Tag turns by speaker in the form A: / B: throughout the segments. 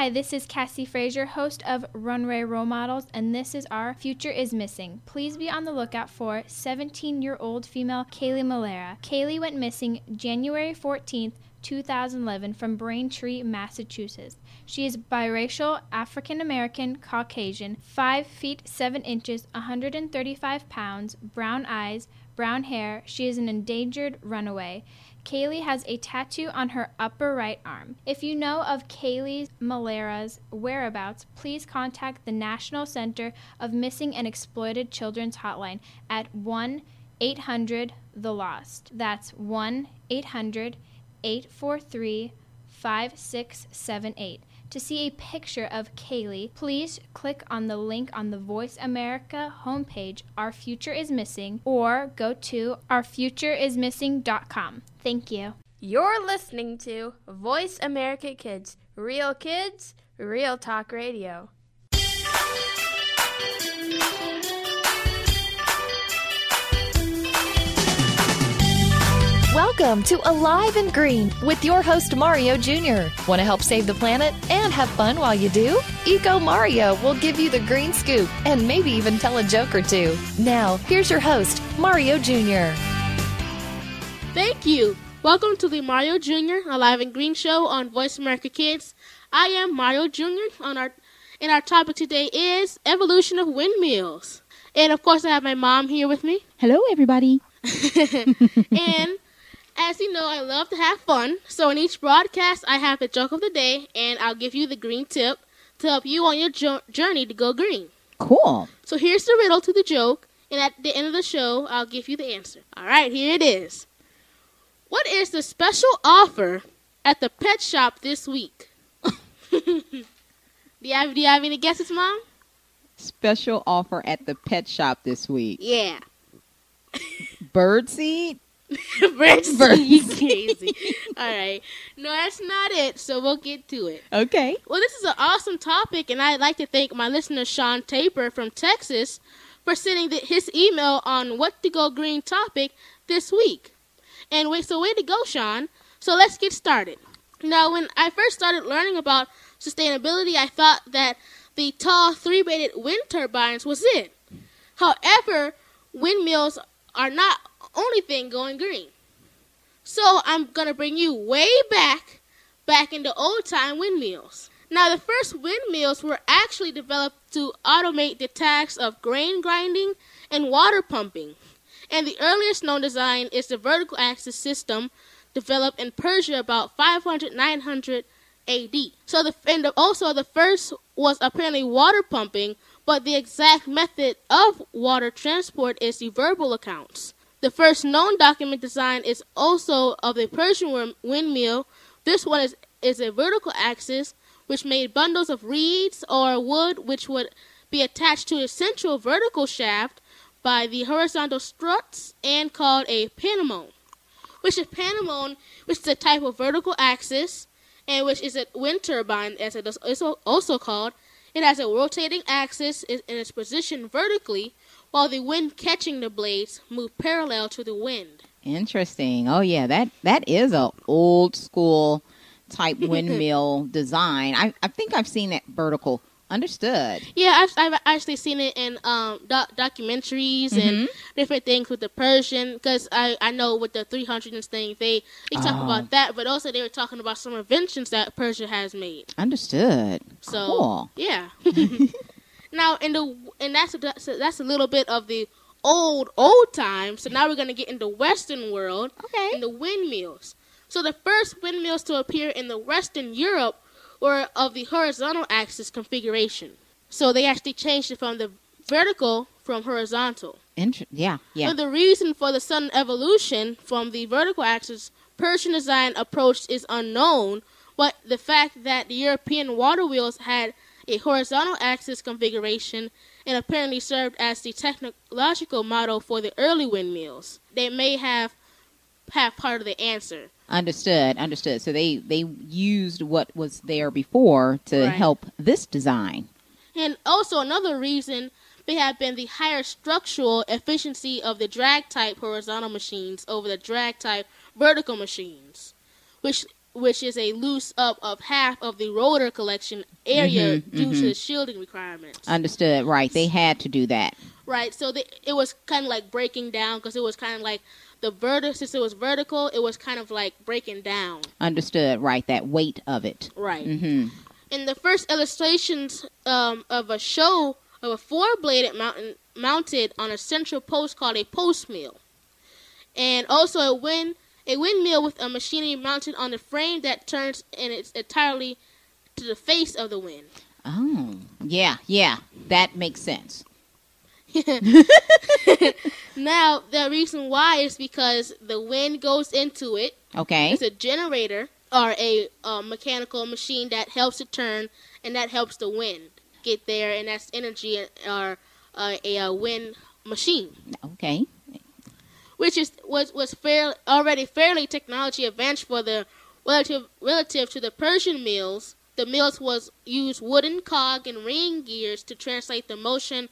A: Hi, this is Cassie Frazier, host of Runway Role Models, and this is our Future is Missing. Please be on the lookout for 17 year old female Kaylee Malera. Kaylee went missing January 14th. 2011 from Braintree, Massachusetts. She is biracial, African American, Caucasian, 5 feet 7 inches, 135 pounds, brown eyes, brown hair. She is an endangered runaway. Kaylee has a tattoo on her upper right arm. If you know of Kaylee Malera's whereabouts, please contact the National Center of Missing and Exploited Children's Hotline at 1 800 The Lost. That's 1 800 843 5678. To see a picture of Kaylee, please click on the link on the Voice America homepage, Our Future is Missing, or go to ourfutureismissing.com. Thank you.
B: You're listening to Voice America Kids, real kids, real talk radio.
C: Welcome to Alive and Green with your host Mario Jr. Want to help save the planet and have fun while you do? Eco Mario will give you the green scoop and maybe even tell a joke or two. Now, here's your host, Mario Jr.
D: Thank you. Welcome to the Mario Jr. Alive and Green show on Voice America Kids. I am Mario Jr. on our and our topic today is evolution of windmills. And of course I have my mom here with me.
E: Hello everybody.
D: and as you know, I love to have fun. So in each broadcast, I have the joke of the day, and I'll give you the green tip to help you on your jo- journey to go green.
E: Cool.
D: So here's the riddle to the joke, and at the end of the show, I'll give you the answer. All right, here it is. What is the special offer at the pet shop this week? do, you have, do you have any guesses, Mom?
E: Special offer at the pet shop this week.
D: Yeah.
E: Bird seed?
D: Birds, you crazy. All right. No, that's not it. So we'll get to it.
E: Okay.
D: Well, this is an awesome topic, and I'd like to thank my listener, Shawn Taper from Texas, for sending the, his email on what to go green topic this week. And wait, so way to go, Shawn. So let's get started. Now, when I first started learning about sustainability, I thought that the tall three-bladed wind turbines was it. However, windmills are not only thing going green. So I'm gonna bring you way back, back into old time windmills. Now the first windmills were actually developed to automate the tasks of grain grinding and water pumping. And the earliest known design is the vertical axis system developed in Persia about 500 900 AD. So the and also the first was apparently water pumping, but the exact method of water transport is the verbal accounts. The first known document design is also of a Persian windmill. This one is, is a vertical axis which made bundles of reeds or wood which would be attached to a central vertical shaft by the horizontal struts and called a panemone. Which is panemone, which is a type of vertical axis and which is a wind turbine as it is also called. It has a rotating axis and is positioned vertically while the wind catching the blades move parallel to the wind.
E: Interesting. Oh yeah, that that is a old school type windmill design. I I think I've seen that vertical. Understood.
D: Yeah, I've, I've actually seen it in um, doc- documentaries mm-hmm. and different things with the Persian. Because I, I know with the 300 thing, they, they talk oh. about that, but also they were talking about some inventions that Persia has made.
E: Understood.
D: So,
E: cool.
D: yeah. Now, in the and that's a, that's a little bit of the old old time. So now we're gonna get into Western world.
E: Okay.
D: In the windmills. So the first windmills to appear in the Western Europe were of the horizontal axis configuration. So they actually changed it from the vertical from horizontal.
E: Inter- yeah, yeah.
D: And the reason for the sudden evolution from the vertical axis Persian design approach is unknown, but the fact that the European water wheels had a horizontal axis configuration and apparently served as the technological model for the early windmills. They may have have part of the answer.
E: Understood, understood. So they they used what was there before to right. help this design.
D: And also another reason may have been the higher structural efficiency of the drag type horizontal machines over the drag type vertical machines, which which is a loose up of half of the rotor collection area
E: Mhm,
D: due to
E: mhm.
D: the shielding requirements.
E: Understood. Right. They had to do that.
D: right, so the, it was kind of like breaking down because it was kind of like the vertical. Since it was vertical, it was kind of like breaking down.
E: Understood. Right. That weight of it.
D: Right.
E: Mm-hmm.
D: in the first illustrations um, of a show of a four-bladed mountain mounted on a central post called a post mill, and also a wind a windmill with a machinery mounted on the frame that turns and it's entirely to the face of the wind.
E: Oh. Yeah. Yeah. That makes sense.
D: Now the reason why is because the wind goes into it.
E: Okay.
D: It's a generator or a uh, mechanical machine that helps it turn, and that helps the wind get there, and that's energy or uh, a, uh wind machine,
E: Okay.
D: which is was was fair, already fairly technology advanced for the relative relative to the Persian mills. The mills was used wooden cog and ring gears to translate the motion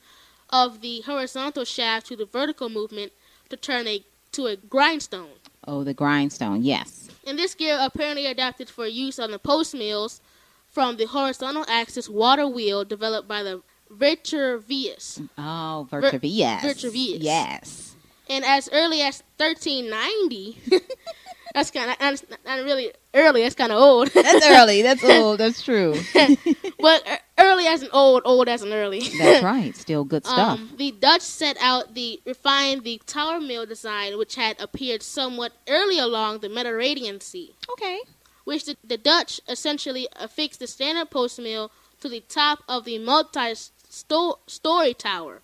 D: of the horizontal shaft to the vertical movement to turn a to a grindstone.
E: Oh, the grindstone. Yes.
D: And this gear apparently adapted for use on the post mills from the horizontal axis water wheel developed by the Vitruvius.
E: Oh, Virtuvius.
D: Virtuvius.
E: Yes.
D: And as early as 1390, that's kind of not, not really early. That's kind of old.
E: That's early. That's old. That's true.
D: but early as an old, old as an early.
E: That's right. Still good stuff.
D: Um, the Dutch set out the refined the tower mill design, which had appeared somewhat early along the Mediterranean Sea.
E: okay.
D: which the, the Dutch essentially affixed the standard post mill to the top of the multi-story tower.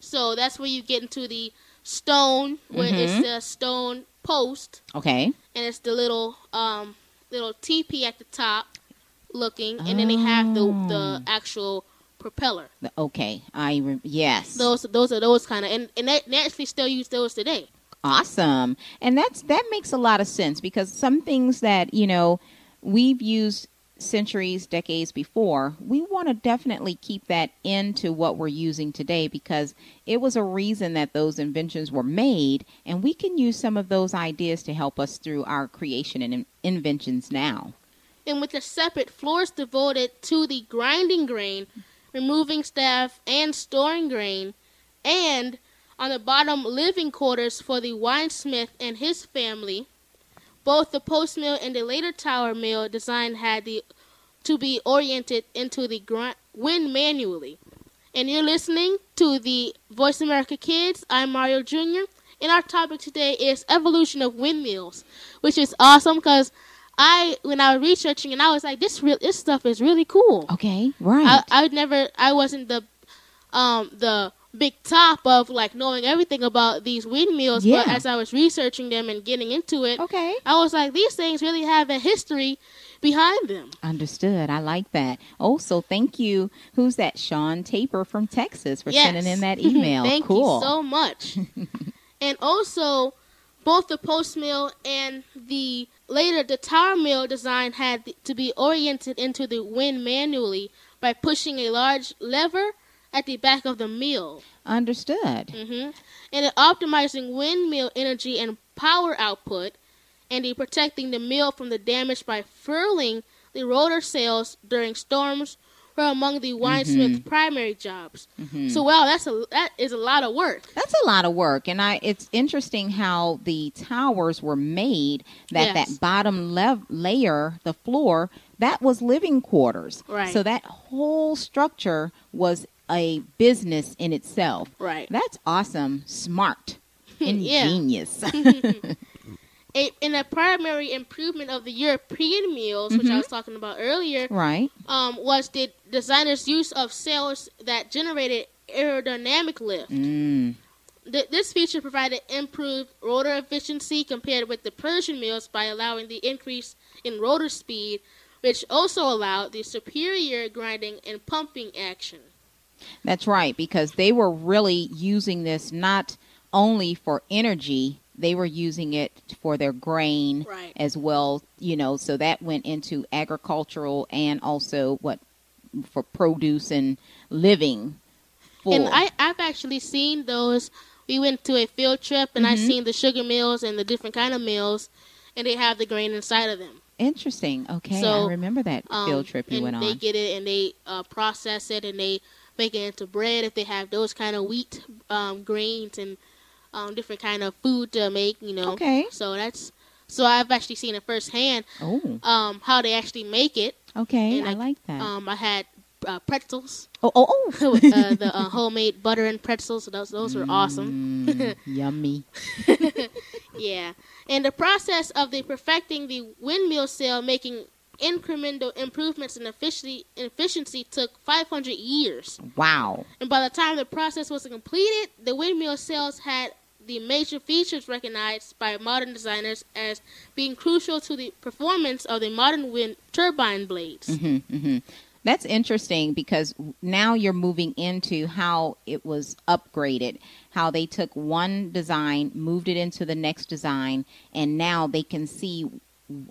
D: So that's where you get into the stone, where
E: Mhm.
D: it's the stone post,
E: Okay.
D: and it's the little um little teepee at the top, looking, and then they have the the actual propeller.
E: The- Okay. I re- yes.
D: Those those are those kind of, and and they, they actually still use those today.
E: awesome and that's that makes a lot of sense because some things that you know we've used centuries decades before we want to definitely keep that into what we're using today because it was a reason that those inventions were made and we can use some of those ideas to help us through our creation and in- inventions now
D: and with the separate floors devoted to the grinding grain, removing staff, and storing grain, and on the bottom living quarters for the winesmith and his family. Both the post mill and the later tower mill design had the to be oriented into the gri- wind manually. And you're listening to the Voice America Kids. I'm Mario Jr. And our topic today is evolution of windmills, which is awesome because I, when I was researching, and I was like, this real, this stuff is really cool.
E: okay right
D: I, I would never, I wasn't the, um, the big top of like knowing everything about these windmills, but as I was researching them and getting into it,
E: okay
D: I was like, these things really have a history behind them.
E: Understood. I like that. Oh, so thank you. Who's that? Shawn Taper from Texas for
D: Yes.
E: sending in that email.
D: Thank
E: cool.
D: you so much. and also, both the post mill and the later the tower mill design had to be oriented into the wind manually by pushing a large lever at the back of the mill.
E: Understood.
D: hmm And in optimizing windmill energy and power output, and in protecting the mill from the damage by furling the rotor sails during storms were among the winesmith's primary jobs.
E: Mhm.
D: So, wow, that's a that is a lot of work.
E: That's a lot of work, and I. It's interesting how the towers were made. That
D: Yes.
E: that bottom layer, the floor, that was living quarters.
D: Right.
E: So that whole structure was a business in itself.
D: Right.
E: That's awesome. Smart. Ingenious.
D: A, in a primary improvement of the European mills, which I was talking about earlier,
E: right.
D: um, was the designer's use of sails that generated aerodynamic lift.
E: Mm.
D: Th- this feature provided improved rotor efficiency compared with the Persian mills by allowing the increase in rotor speed, which also allowed the superior grinding and pumping action.
E: That's right, because they were really using this not only for energy, they were using it for their grain
D: Right.
E: as well, you know, so that went into agricultural and also what for produce and living. For.
D: And I, I've actually seen those. We went to a field trip, and I
E: Mhm.
D: seen the sugar mills and the different kind of mills, and they have the grain inside of them.
E: Interesting. Okay,
D: So,
E: I remember that
D: Um,
E: field trip you
D: and
E: went
D: they
E: on.
D: get it and they uh, process it and they make it into bread if they have those kind of wheat um, grains and um, different kind of food to make. You know.
E: Okay.
D: So that's so I've actually seen it firsthand
E: Oh,
D: um, how they actually make it.
E: okay.
D: And
E: I
D: I-
E: like that.
D: Um, I had uh, pretzels,
E: oh, oh, oh.
D: uh, the uh, homemade butter and pretzels. So those those were awesome.
E: Mm, yummy.
D: Yeah, and the process of the perfecting the windmill sail, making incremental improvements in efficiency, efficiency took 500 years.
E: Wow.
D: And by the time the process was completed, the windmill sails had the major features recognized by modern designers as being crucial to the performance of the modern wind turbine blades.
E: hmm hmm That's interesting because now you're moving into how it was upgraded, how they took one design, moved it into the next design, and now they can see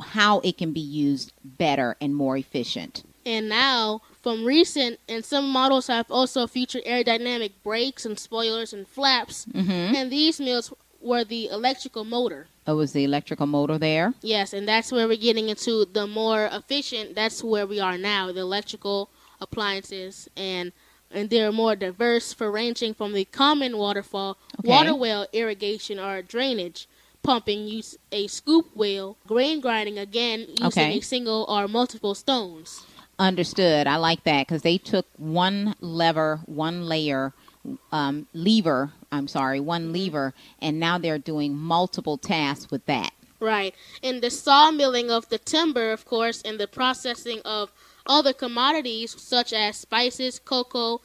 E: how it can be used better and more efficient.
D: And now, from recent, and some models have also featured aerodynamic brakes and spoilers and flaps,
E: Mm-hmm.
D: and these mills were the electrical motor.
E: Oh, was the electrical motor there?
D: Yes, and that's where we're getting into the more efficient. That's where we are now, the electrical appliances, and and they're more diverse for ranging from the common waterfall,
E: Okay.
D: water well irrigation or drainage, pumping, use a scoop wheel, grain grinding again using
E: Okay.
D: a single or multiple stones.
E: Understood. I like that because they took one lever, one layer, um, lever. I'm sorry, one lever, and now they're doing multiple tasks with that.
D: Right. And the sawmilling of the timber, of course, and the processing of other commodities such as spices, cocoa,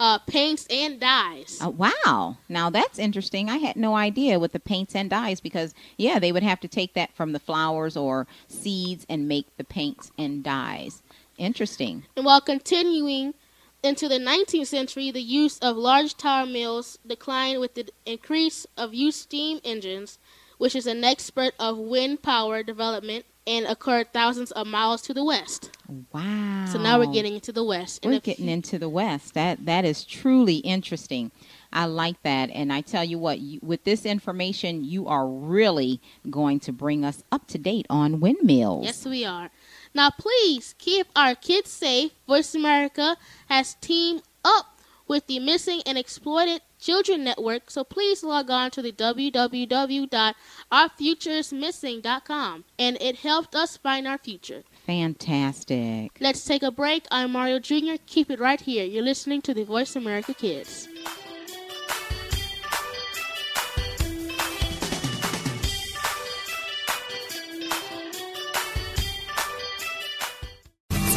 D: uh, paints, and dyes.
E: Uh, wow. Now that's interesting. I had no idea with the paints and dyes because, yeah, they would have to take that from the flowers or seeds and make the paints and dyes. Interesting.
D: And while continuing into the 19th century, the use of large tower mills declined with the increase of used steam engines, which is an expert of wind power development and occurred thousands of miles to the west.
E: Wow.
D: So now we're getting into the west.
E: We're getting into the West. That that is truly interesting. I like that, and I tell you what, you, with this information, you are really going to bring us up to date on windmills.
D: Yes, we are. Now, please keep our kids safe. Voice America has teamed up with the Missing and Exploited Children Network, so please log on to the www.ourfutureismissing.com, and it helped us find our future.
E: Fantastic.
D: Let's take a break. I'm Mario Jr. Keep it right here. You're listening to the Voice America Kids.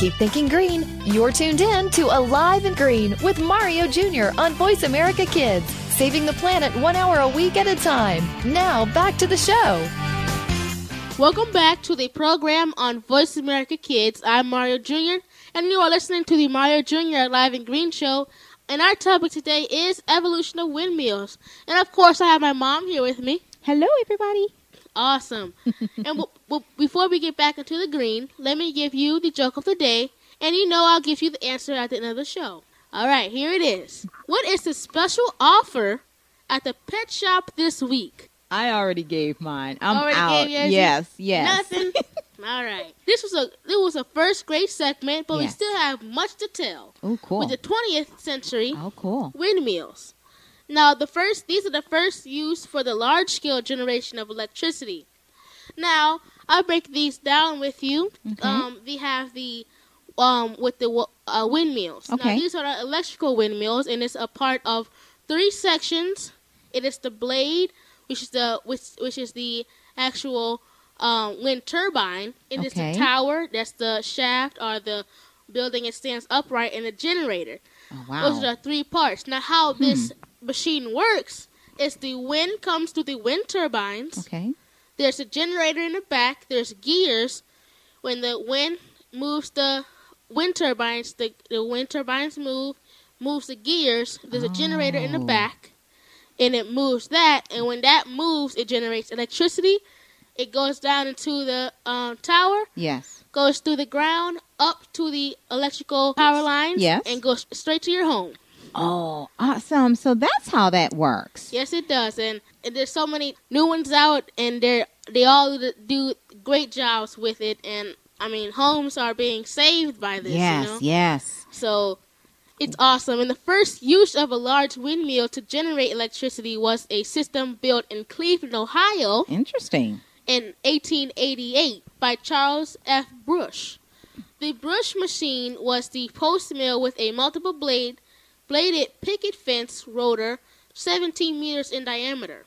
F: Keep thinking green. You're tuned in to Alive and Green with Mario Jr. on Voice America Kids, saving the planet one hour a week at a time. Now, back to the show.
D: Welcome back to the program on Voice America Kids. I'm Mario Jr., and you are listening to the Mario Jr. Live and Green Show. And our topic today is evolution of windmills. And of course, I have my mom here with me.
E: Hello, everybody.
D: Awesome. and w- w- before we get back into the green, let me give you the joke of the day. And you know I'll give you the answer at the end of the show. All right, here it is. What is the special offer at the pet shop this week?
E: I already gave mine. I'm
D: Already
E: out. yes, yes.
D: Nothing. All right. This was a it was a first grade segment, but we still have much to tell.
E: Oh, cool.
D: With the 20th century
E: Oh, cool.
D: windmills. Now, the first these are the first used for the large scale generation of electricity. Now, I'll break these down with you. Um, we have the um with the uh, windmills. Now,
E: Okay.
D: these are the electrical windmills, and it's a part of three sections. It is the blade, which is the which which is the actual um, wind turbine. It is
E: Okay.
D: the tower. That's the shaft or the building. It stands upright, and the generator.
E: Oh, wow.
D: Those are the three parts. Now, how this machine works is the wind comes through the wind turbines.
E: okay.
D: There's a generator in the back. There's gears. When the wind moves the wind turbines, the, the wind turbines move, moves the gears. There's a generator in the
E: Oh.
D: back, and it moves that. And when that moves, it generates electricity. It goes down into the um, tower,
E: Yes.
D: goes through the ground, up to the electrical power lines,
E: Yes.
D: and goes straight to your home.
E: Oh, awesome. So that's how that works.
D: Yes, it does, and, and there's so many new ones out, and they are they all do- do great jobs with it. And I mean, homes are being saved by this.
E: yes,
D: you know?
E: yes.
D: So it's awesome. And the first use of a large windmill to generate electricity was a system built in Cleveland, Ohio,
E: Interesting.
D: in 1888 by Charles F. Brush. The Brush machine was the post mill with a multiple blade bladed picket fence rotor 17 meters in diameter.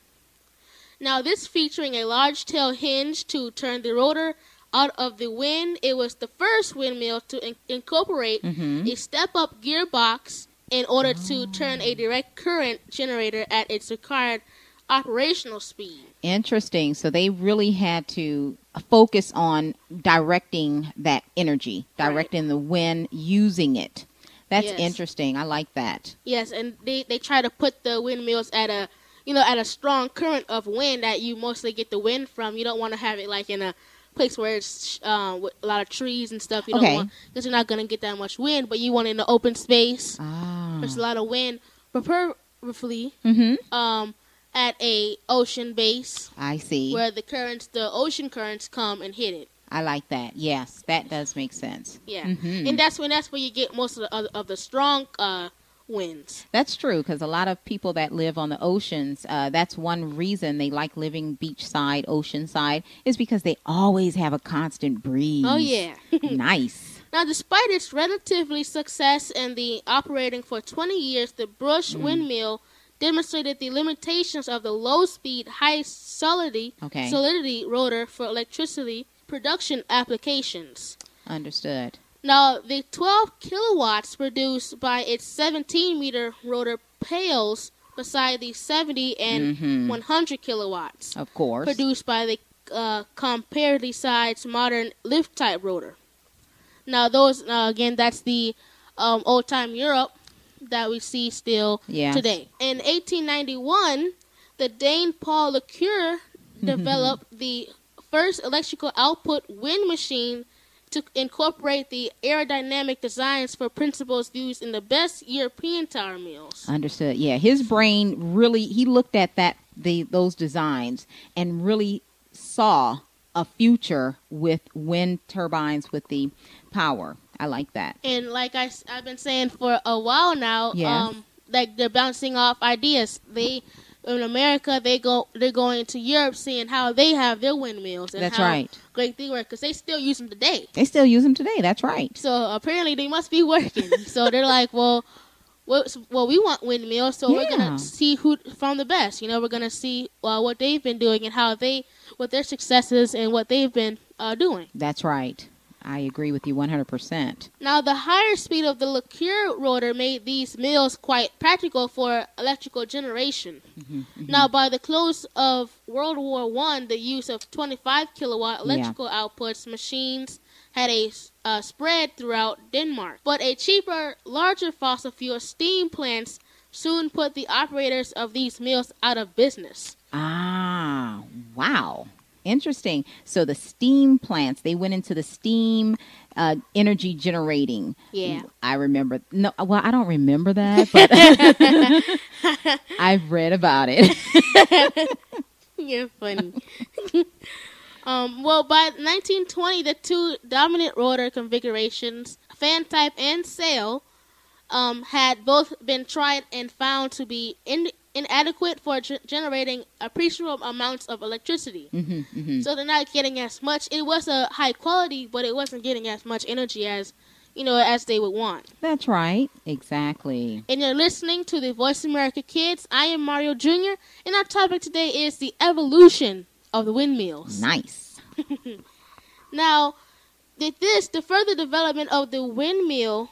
D: Now this featuring a large tail hinge to turn the rotor out of the wind, it was the first windmill to in- incorporate
E: Mm-hmm.
D: a step-up gearbox in order to turn a direct current generator at its required operational speed.
E: Interesting. So they really had to focus on directing that energy,
D: Right.
E: directing the wind, using it. That's
D: Yes.
E: interesting. I like that.
D: Yes, and they, they try to put the windmills at a you know at a strong current of wind that you mostly get the wind from. You don't want to have it like in a place where it's uh, with a lot of trees and stuff. You
E: Okay.
D: don't because you're not gonna get that much wind. But you want it in an open space.
E: Ah.
D: There's a lot of wind, preferably
E: Mm-hmm.
D: um, at a ocean base
E: I see.
D: where the currents, the ocean currents, come and hit it.
E: I like that. Yes, that does make sense.
D: Yeah,
E: Mhm.
D: and that's when that's where you get most of the of, of the strong uh, winds.
E: That's true because a lot of people that live on the oceans, uh, that's one reason they like living beachside, oceanside, is because they always have a constant breeze.
D: Oh yeah.
E: nice.
D: Now, despite its relatively success in the operating for 20 years, the Brush windmill demonstrated the limitations of the low-speed, high solidity,
E: Okay.
D: solidity rotor for electricity production applications.
E: Understood.
D: Now, the 12 kilowatts produced by its 17-meter rotor pales beside the 70 and
E: Mhm.
D: 100 kilowatts
E: Of course.
D: produced by the uh, comparatively sized modern lift type rotor. Now, those uh, again, that's the um, old time Europe that we see still
E: Yes.
D: today. In 1891, the Dane Paul la Cour developed the first electrical output wind machine to incorporate the aerodynamic designs for principles used in the best European tower mills.
E: Understood. Yeah, his brain really he looked at that the those designs and really saw a future with wind turbines with the power. I like that.
D: And like I, have been saying for a while now,
E: Yes.
D: um, like they're bouncing off ideas. They in America, they go they're going to Europe, seeing how they have their windmills and
E: That's
D: how
E: right.
D: great they work because they still use them today.
E: They still use them today. That's right.
D: So apparently they must be working. so they're like, well. Well, well, we want windmills, so we're gonna see who from the best. You know, we're gonna see uh, what they've been doing and how they, what their successes and what they've been uh, doing.
E: That's right. I agree with you 100%.
D: Now, the higher speed of the la Cour rotor made these mills quite practical for electrical generation. Now, by the close of World War One, the use of 25 kilowatt electrical outputs machines had a uh, spread throughout Denmark. But a cheaper, larger fossil fuel steam plants soon put the operators of these mills out of business.
E: Ah, wow. Interesting. So the steam plants, they went into the steam uh, energy generating.
D: Yeah.
E: I remember. No, well, I don't remember that, but I've read about it.
D: You're funny. um, well, by 1920, the two dominant rotor configurations, fan type and sail, um, had both been tried and found to be in- inadequate for ge- generating appreciable amounts of electricity.
E: hmm
D: So they're not getting as much. It was a high quality, but it wasn't getting as much energy as you know as they would want.
E: That's right. Exactly.
D: And you're listening to the Voice America Kids. I am Mario Jr. And our topic today is the evolution of the windmills.
E: Nice.
D: Now, with this, the further development of the windmill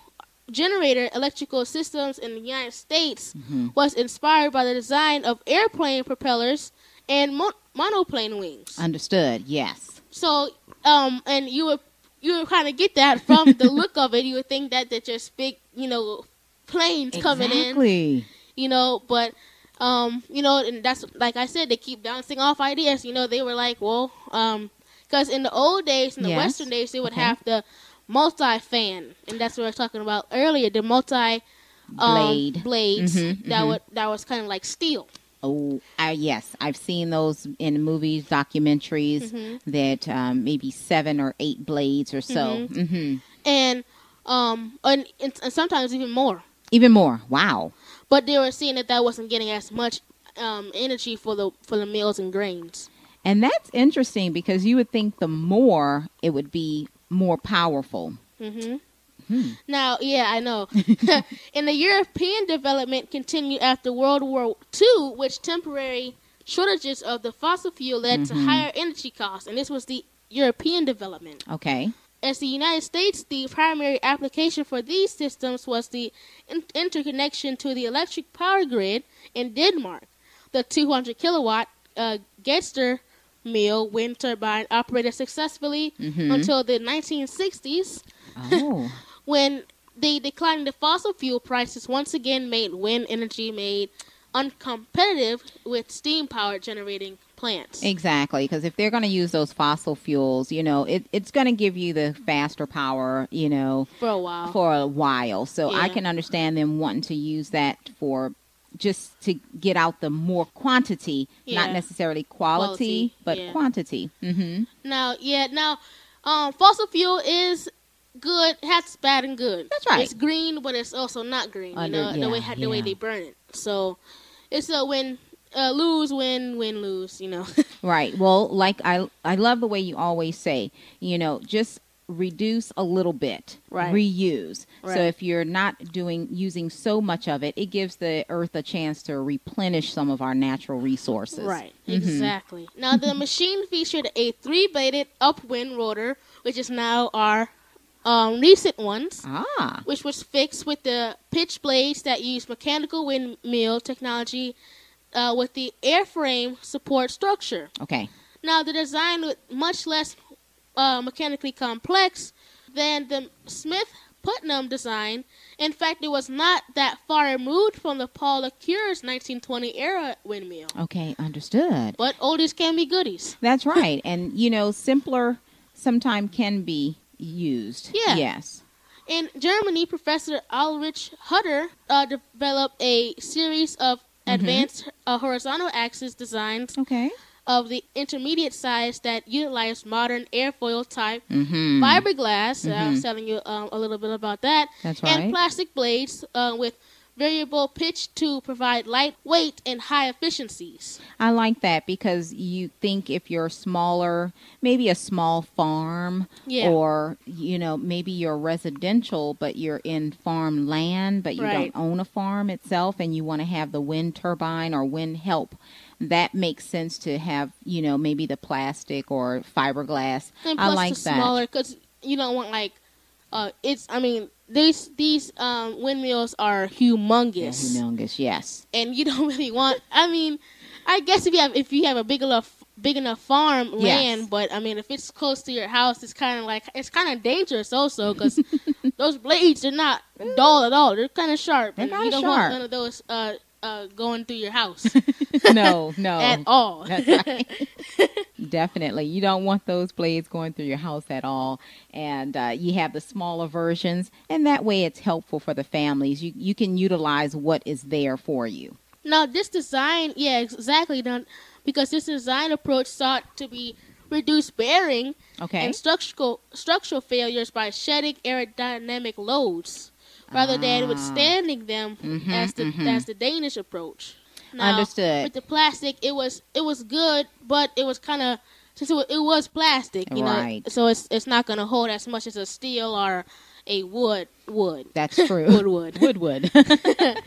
D: generator electrical systems in the United States
E: Mhm.
D: was inspired by the design of airplane propellers and mo- monoplane wings.
E: Understood. Yes.
D: So, um, and you would you would kind of get that from the look of it. You would think that they're just big, you know, planes coming in
E: Exactly.
D: you know, but um, you know, and that's like I said, they keep bouncing off ideas. You know, they were like, well, um, because in the old days, in the
E: Yes.
D: Western days, they would
E: Okay.
D: have the multi-fan, and that's what I was talking about earlier. The multi um,
E: Blade.
D: blades
E: Mhm,
D: that
E: mhm.
D: would that was kind of like steel.
E: Oh, uh, yes. I've seen those in movies, documentaries,
D: Mhm.
E: that um, maybe seven or eight blades or so.
D: Mhm.
E: hmm
D: and um, and, and, and sometimes even more.
E: Even more. Wow.
D: But they were seeing that that wasn't getting as much um, energy for the for the mills and grains.
E: And that's interesting because you would think the more it would be more powerful.
D: hmm
E: Hmm.
D: Now, yeah, I know. and the European development continued after World War II, which temporary shortages of the fossil fuel led to
E: Mhm.
D: higher energy costs, and this was the European development.
E: Okay.
D: As the United States, the primary application for these systems was the in- interconnection to the electric power grid in Denmark. The 200 kilowatt uh, Gedser mill wind turbine operated successfully
E: Mhm.
D: until the 1960s
E: Oh.
D: when the declining the fossil fuel prices once again made wind energy made uncompetitive with steam power generating plants.
E: Exactly, because if they're going to use those fossil fuels, you know, it, it's going to give you the faster power, you know,
D: for a while.
E: for a while. So I can understand them wanting to use that for just to get out the more quantity, not necessarily quality,
D: Quality,
E: but
D: yeah.
E: quantity. hmm
D: now, yeah, now um, fossil fuel is good. Has bad and good.
E: That's right.
D: It's green, but it's also not green.
E: Under-
D: you know, the way the way they burn it. So it's a win, uh, lose, win, win, lose. You know.
E: Right. Well, like I, I love the way you always say, you know, just reduce a little bit,
D: Right.
E: reuse.
D: Right.
E: So if you're not doing using so much of it, it gives the earth a chance to replenish some of our natural resources.
D: Right,
E: Mhm.
D: exactly. Now, the machine featured a three bladed upwind rotor, which is now our um, recent ones,
E: Ah.
D: which was fixed with the pitch blades that use mechanical windmill technology uh, with the airframe support structure.
E: Okay.
D: Now, the design with much less uh, mechanically complex than the Smith Putnam design. In fact, it was not that far removed from the Paul Cure's 1920 era windmill.
E: Okay. Understood.
D: But oldies can be goodies.
E: That's right. and you know, simpler sometimes can be used.
D: Yeah.
E: Yes.
D: In Germany, Professor Ulrich Hutter uh, developed a series of advanced uh, horizontal axis designs
E: Okay.
D: Of the intermediate size that utilize modern airfoil type
E: Mm-hmm.
D: fiberglass. Uh, I was telling you um, a little bit about that.
E: That's
D: And plastic blades uh, with variable pitch to provide light weight and high efficiencies.
E: I like that because you think if you're smaller, maybe a small farm,
D: Yeah.
E: or you know maybe you're residential, but you're in farm land, but you
D: Right.
E: don't own a farm itself, and you want to have the wind turbine or wind help. That makes sense to have, you know, maybe the plastic or fiberglass.
D: And
E: I like
D: the
E: that.
D: smaller because you don't want like uh, it's. I mean, these these um, windmills are humongous,
E: humongous, yes.
D: and you don't really want. I mean, I guess if you have if you have a big enough big enough farm
E: Yes.
D: land, but I mean, if it's close to your house, it's kind of like it's kind of dangerous also because those blades are not dull at all. They're kind of sharp,
E: They're
D: and
E: kinda
D: you don't
E: sharp.
D: want none of those uh, uh, going through your house
E: no, no.
D: at all.
E: Right. Definitely. You don't want those blades going through your house at all. And uh, you have the smaller versions, and that way it's helpful for the families. You, you can utilize what is there for you.
D: Now, this design, yeah, exactly, done because this design approach sought to be reduce bearing
E: Okay.
D: and structural structural failures by shedding aerodynamic loads rather than
E: Ah.
D: withstanding them
E: Mhm,
D: as the
E: mhm.
D: as the Danish approach. Now,
E: Understood.
D: With the plastic, it was it was good, but it was kind of since it was, it was plastic, you
E: Right.
D: know, so it's it's not going to hold as much as a steel or a wood wood
E: That's true.
D: wood wood.
E: Wood, wood.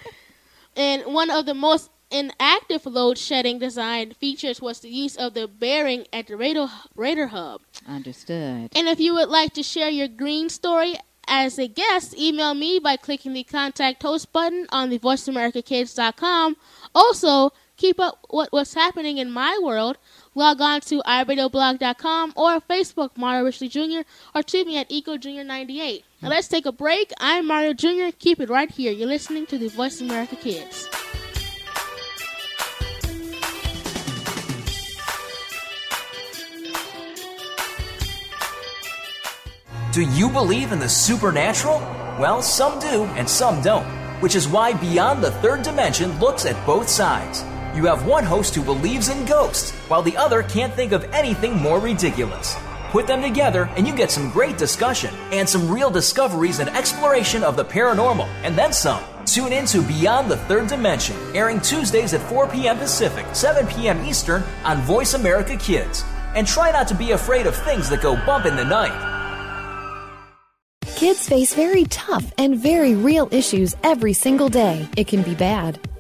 D: And one of the most inactive load shedding design features was the use of the bearing at the radar, radar hub.
E: Understood.
D: And if you would like to share your green story as a guest, email me by clicking the contact host button on the voiceamericakids.com. Also, keep up what, what's happening in my world. Log on to iradioblog.com or Facebook Mario Richley Jr. or tweet me at EcoJr98. Now let's take a break. I'm Mario Jr. Keep it right here. You're listening to the Voice America Kids.
G: Do you believe in the supernatural? Well, some do and some don't, which is why Beyond the Third Dimension looks at both sides. You have one host who believes in ghosts, while the other can't think of anything more ridiculous. Put them together and you get some great discussion and some real discoveries and exploration of the paranormal, and then some. Tune in to Beyond the Third Dimension, airing Tuesdays at 4 p.m. Pacific, 7 p.m. Eastern on Voice America Kids. And try not to be afraid of things that go bump in the night.
F: Kids face very tough and very real issues every single day. It can be bad.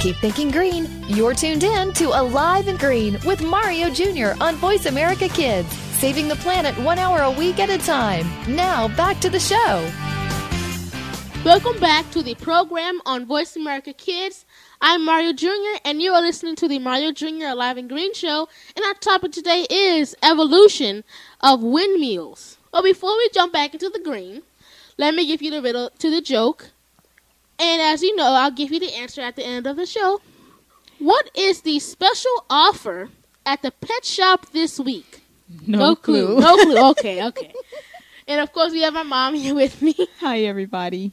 F: Keep thinking green. You're tuned in to Alive and Green with Mario Jr. on Voice America Kids, saving the planet one hour a week at a time. Now, back to the show.
D: Welcome back to the program on Voice America Kids. I'm Mario Jr., and you are listening to the Mario Jr. Alive and Green Show. And our topic today is evolution of windmills. Well, before we jump back into the green, let me give you the riddle to the joke. And as you know, I'll give you the answer at the end of the show. What is the special offer at the pet shop this week?
E: No, clue.
D: No clue. Okay, okay. and of course, we have my mom here with me.
E: Hi, everybody.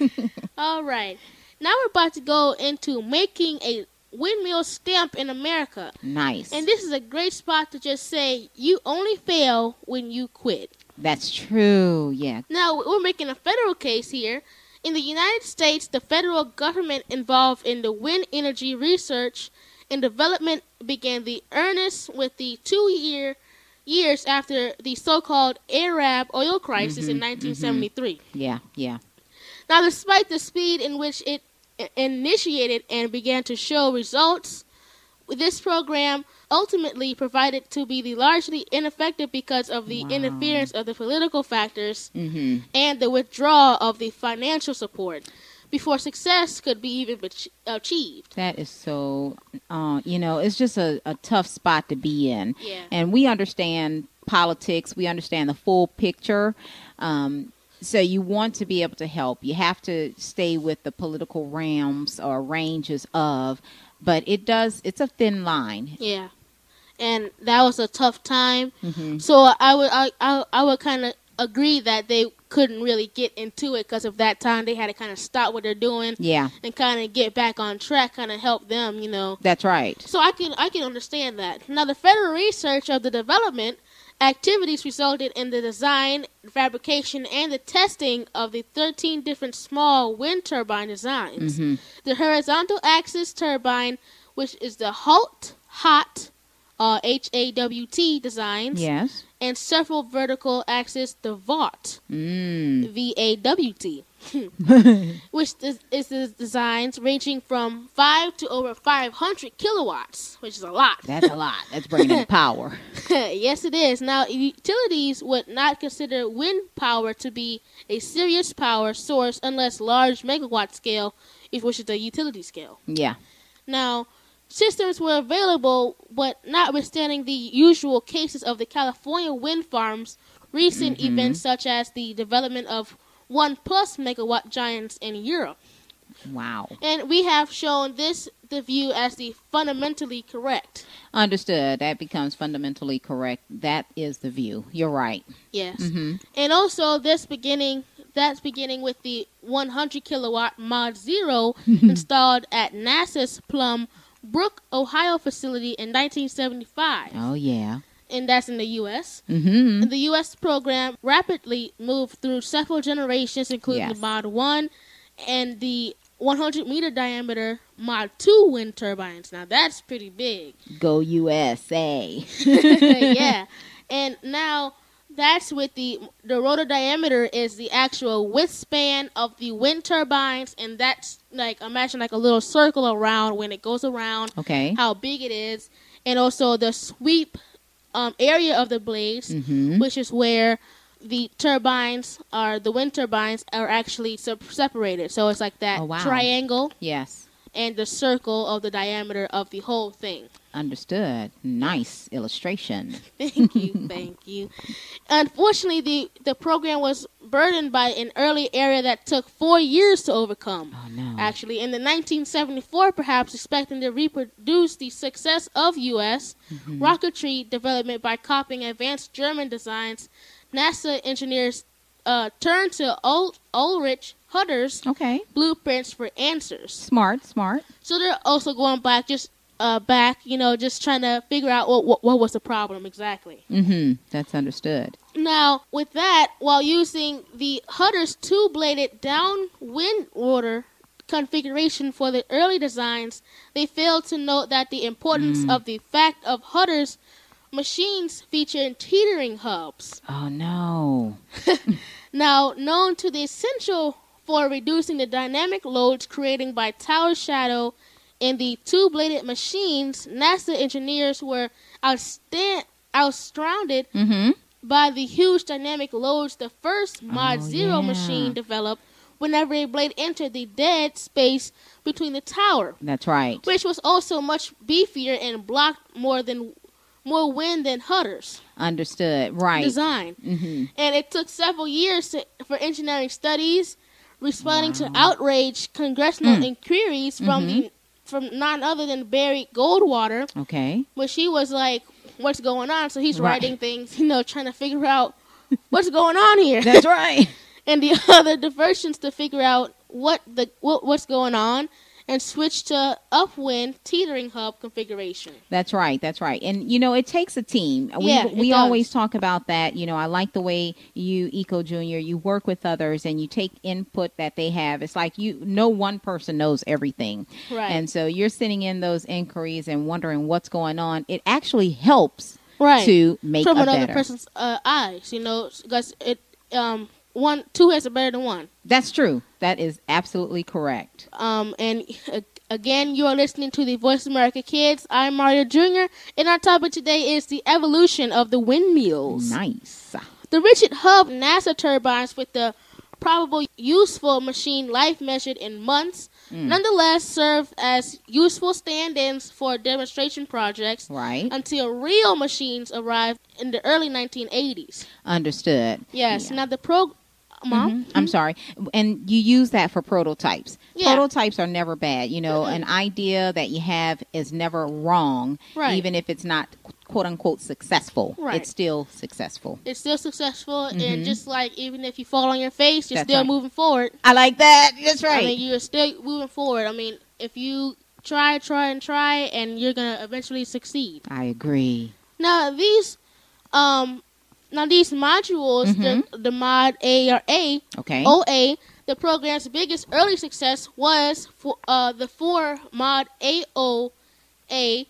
D: All right. Now we're about to go into making a windmill stamp in America.
E: Nice.
D: And this is a great spot to just say you only fail when you quit.
E: That's true. Yeah.
D: Now we're making a federal case here. In the United States, the federal government involved in the wind energy research and development began the earnest with the two year years after the so-called Arab oil crisis in mm-hmm, mm-hmm. 1973.
E: Yeah, yeah.
D: Now, despite the speed in which it initiated and began to show results, this program ultimately provided to be the largely ineffective because of the interference of the political factors
E: hmm
D: and the withdrawal of the financial support before success could be even achieved.
E: That is so, uh, you know, it's just a, a tough spot to be in.
D: Yeah.
E: And we understand politics, we understand the full picture. Um, so you want to be able to help. You have to stay with the political realms or ranges of, but it does, it's a thin line.
D: Yeah, and that was a tough time.
E: hmm
D: So I would I I, I would kind of agree that they couldn't really get into it because of that time. They had to kind of stop what they're doing
E: Yeah,
D: and kind of get back on track, kind of help them, you know.
E: that's right.
D: So I can I can understand that. Now the federal research of the development activities resulted in the design, fabrication, and the testing of the 13 different small wind turbine designs.
E: hmm
D: The horizontal axis turbine, which is the HAWT, HOT, uh, H A W T designs,
E: Yes.
D: and several vertical axis, the VAWT,
E: Mm.
D: V A W T, which is, is the designs ranging from 5 to over 500 kilowatts, which is a lot.
E: That's a lot. That's bringing in power.
D: yes, it is. Now, utilities would not consider wind power to be a serious power source unless large megawatt scale, which is the utility scale.
E: Yeah.
D: Now, systems were available, but notwithstanding the usual cases of the California wind farms, recent
E: Mm-hmm.
D: events such as the development of one plus megawatt giants in Europe.
E: Wow.
D: And we have shown this the view as the fundamentally correct.
E: Understood. That becomes fundamentally correct. That is the view. You're right.
D: Yes.
E: hmm
D: And also this beginning that's beginning with the 100 kilowatt Mod Zero installed at NASA's Plum Brook, Ohio facility in 1975.
E: Oh yeah.
D: And that's in the US.
E: hmm
D: And the US program rapidly moved through several generations including
E: Yes.
D: the Mod 1 and the 100 meter diameter Mod 2 wind turbines. Now that's pretty big.
E: Go USA.
D: yeah. And now that's with the the rotor diameter is the actual width span of the wind turbines and that's like imagine like a little circle around when it goes around
E: Okay.
D: how big it is and also the sweep um, area of the blades
E: hmm
D: which is where the turbines are the wind turbines are actually sep- separated so it's like that
E: Oh, wow.
D: triangle
E: Yes.
D: And the circle of the diameter of the whole thing
E: Understood. Nice illustration.
D: Thank you, thank you. Unfortunately, the the program was burdened by an early area that took four years to overcome.
E: Oh no.
D: Actually, in the 1974, perhaps expecting to reproduce the success of U.S.
E: Mm-hmm.
D: rocketry development by copying advanced German designs, NASA engineers uh, turned to Ul- Ulrich Hutter's
E: Okay.
D: blueprints for answers.
E: Smart. Smart.
D: So they're also going back, just uh, back, you know, just trying to figure out what what, what was the problem exactly.
E: Mm-hmm. That's understood.
D: Now, with that, while using the Hutter's two-bladed downwind rotor configuration for the early designs, they failed to note that the importance of the fact of Hutter's machines feature teetering hubs.
E: Oh no.
D: Now, known to the essential for reducing the dynamic loads created by tower shadow in the two-bladed machines, NASA engineers were outstand- outstranded
E: hmm
D: by the huge dynamic loads the first Mod
E: Oh,
D: Zero
E: yeah.
D: machine developed whenever a blade entered the dead space between the tower,
E: That's right.
D: which was also much beefier and blocked more than more wind than Hutter's
E: Understood. Right.
D: design.
E: hmm
D: And it took several years to, for engineering studies, responding to outraged congressional
E: Mm.
D: inquiries from
E: Mm-hmm.
D: the from none other than Barry Goldwater,
E: Okay.
D: where she was like, "What's going on?" So he's
E: Right.
D: writing things, you know, trying to figure out what's going on here,
E: That's right.
D: and the other diversions to figure out what the what, what's going on. And switch to upwind teetering hub configuration.
E: That's right. That's right. And you know, it takes a team. We
D: Yeah,
E: we
D: does.
E: always talk about that. You know, I like the way you Eco Junior, you work with others and you take input that they have. It's like you no one person knows everything.
D: Right.
E: And so you're sending in those inquiries and wondering what's going on. It actually helps
D: Right.
E: to make
D: From another
E: better.
D: person's uh, eyes, you know, because it um one two heads are better than one.
E: That's true. That is absolutely correct.
D: Um, and uh, again, you are listening to the Voice of America Kids. I'm Mario Jr. And our topic today is the evolution of the windmills.
E: Nice.
D: The rigid hub NASA turbines with the probable useful machine life measured in months,
E: Mm.
D: nonetheless serve as useful stand-ins for demonstration projects
E: Right.
D: until real machines arrived in the early 1980s.
E: Understood.
D: Yes.
E: Yeah.
D: Now the pro, mom.
E: Mhm. I'm sorry. And you use that for prototypes.
D: Yeah.
E: Prototypes are never bad. You know, an idea that you have is never wrong,
D: Right.
E: even if it's not quote unquote successful.
D: Right.
E: It's still successful.
D: It's still successful, and just like even if you fall on your face, you're
E: That's
D: still
E: right.
D: moving forward.
E: I like that. That's
D: I mean, you're still moving forward. I mean, if you try, try, and try, and you're gonna eventually succeed.
E: I agree.
D: Now these, um, now these modules, the the mod A or A,
E: Mm-hmm. Okay.
D: OA, the program's biggest early success was for uh the four mod AOA,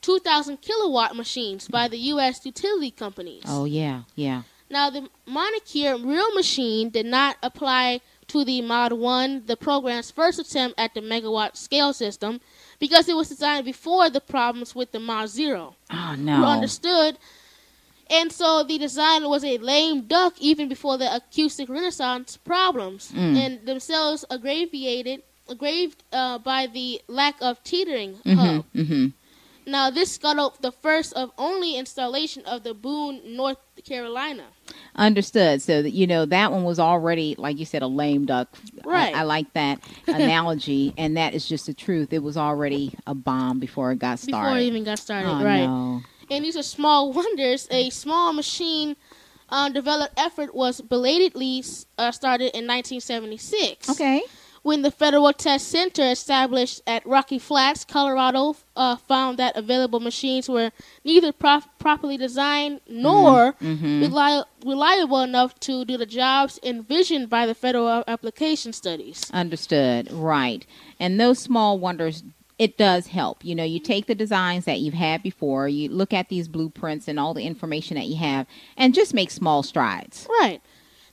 D: 2,000 kilowatt machines by the U.S. utility companies.
E: Oh yeah, yeah.
D: Now, the moniker Real Machine did not apply to the Mod 1, the program's first attempt at the megawatt scale system, because it was designed before the problems with the Mod 0
E: Oh
D: were
E: no.
D: understood. And so the design was a lame duck even before the acoustic resonance problems,
E: Mm.
D: and themselves aggravated, aggraved uh, by the lack of teetering
E: Mhm.
D: hub.
E: Mhm.
D: Now, this scuttled the first of only installation of the Boone, North Carolina.
E: Understood. So that you know that one was already, like you said, a lame duck. I-
D: Right.
E: I, like that analogy, and that is just the truth. It was already a bomb before it got started.
D: Before it even got started,
E: oh,
D: right?
E: No.
D: And these are small wonders. A small machine uh, developed effort was belatedly uh, started in 1976.
E: Okay.
D: When the Federal Test Center, established at Rocky Flats, Colorado, uh, found that available machines were neither prof- properly designed nor
E: Mhm.
D: reli- reliable enough to do the jobs envisioned by the Federal Application Studies.
E: Understood. Right. And those small wonders, it does help. You know, you take the designs that you've had before, you look at these blueprints and all the information that you have, and just make small strides.
D: Right.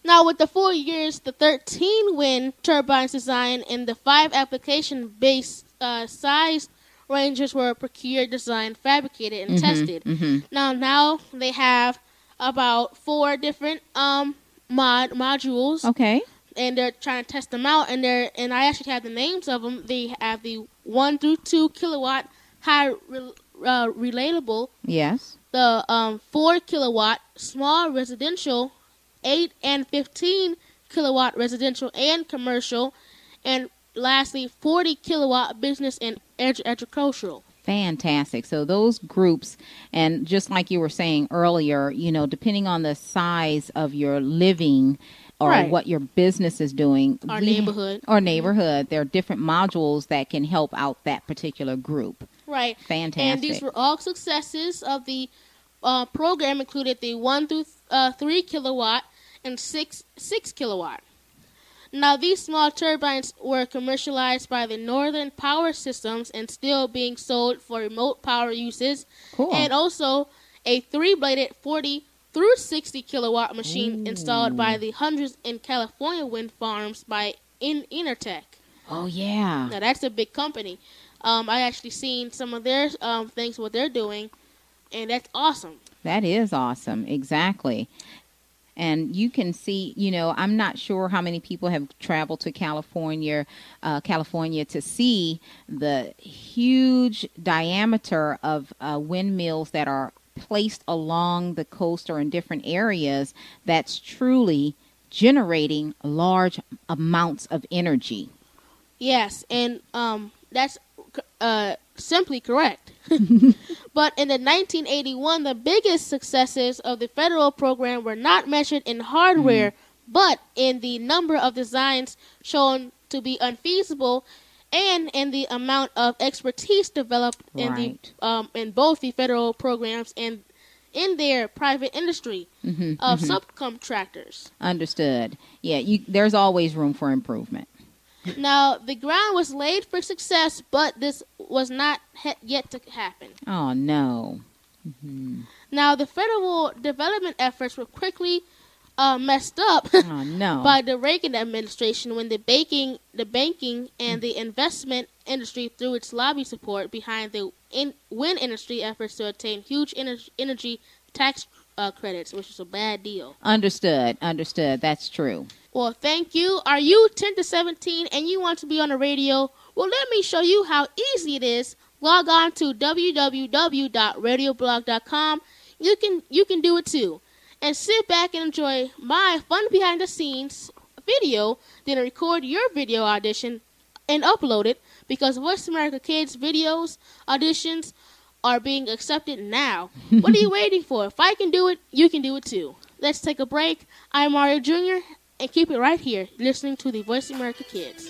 D: Now, with the four years, the 13 wind turbines design and the five application based uh, size rangers were procured, designed, fabricated, and
E: Mhm,
D: tested.
E: mhm.
D: Now, now they have about four different um mod modules,
E: Okay.
D: and they're trying to test them out. And they're and I actually have the names of them. They have the one through two kilowatt high rel uh, relatable
E: Yes.
D: the um, 4 kilowatt small residential, 8 and 15 kilowatt residential and commercial, and lastly 40 kilowatt business and ag- agricultural.
E: Fantastic. So those groups, and just like you were saying earlier, you know, depending on the size of your living or
D: Right.
E: what your business is doing,
D: Our
E: we-
D: neighborhood.
E: or neighborhood, there are different modules that can help out that particular group.
D: Right.
E: Fantastic.
D: And these were all successes of the uh, program included the 1 through uh, 3 kilowatt and 6 6 kilowatt. Now these small turbines were commercialized by the Northern Power Systems and still being sold for remote power uses.
E: Cool.
D: And also a three-bladed 40 through 60 kilowatt machine installed by the hundreds in California wind farms by in Enertech.
E: oh yeah.
D: Now that's a big company. Um, I actually seen some of their um, things what they're doing, and that's awesome.
E: That is awesome. Exactly. And you can see, you know, I'm not sure how many people have traveled to California, uh, California to see the huge diameter of uh, windmills that are placed along the coast or in different areas. That's truly generating large amounts of energy.
D: Yes, and um, that's uh, simply correct. but in the 1981, the biggest successes of the federal program were not measured in hardware, but in the number of designs shown to be unfeasible and in the amount of expertise developed in
E: Right.
D: the um, in both the federal programs and in their private industry
E: Mm-hmm,
D: of subcontractors.
E: Understood. Yeah, you, there's always room for improvement.
D: Now, the ground was laid for success, but this was not ha- yet to happen.
E: Oh no.
D: Now, the federal development efforts were quickly uh, messed up
E: Oh no.
D: by the Reagan administration when the banking, the banking and the investment industry threw its lobby support behind the in, wind industry efforts to obtain huge ener- energy tax uh, credits, which is a bad deal.
E: Understood. Understood. That's true.
D: Well, thank you. Are you 10 to 17 and you want to be on the radio? Well, let me show you how easy it is. Log on to www.radioblog.com. You can you can do it too. And sit back and enjoy my fun behind the scenes video, then record your video audition and upload it because Voice America Kids videos auditions are being accepted now. what are you waiting for? If I can do it, you can do it too. Let's take a break. I'm Mario Jr. and keep it right here, listening to the Voice America Kids.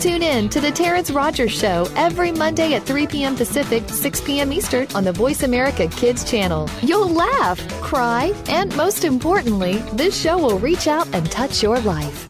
F: Tune in to The Terrence Rogers Show every Monday at 3 p.m. Pacific, 6 p.m. Eastern on the Voice America Kids channel. You'll laugh, cry, and most importantly, this show will reach out and touch your life.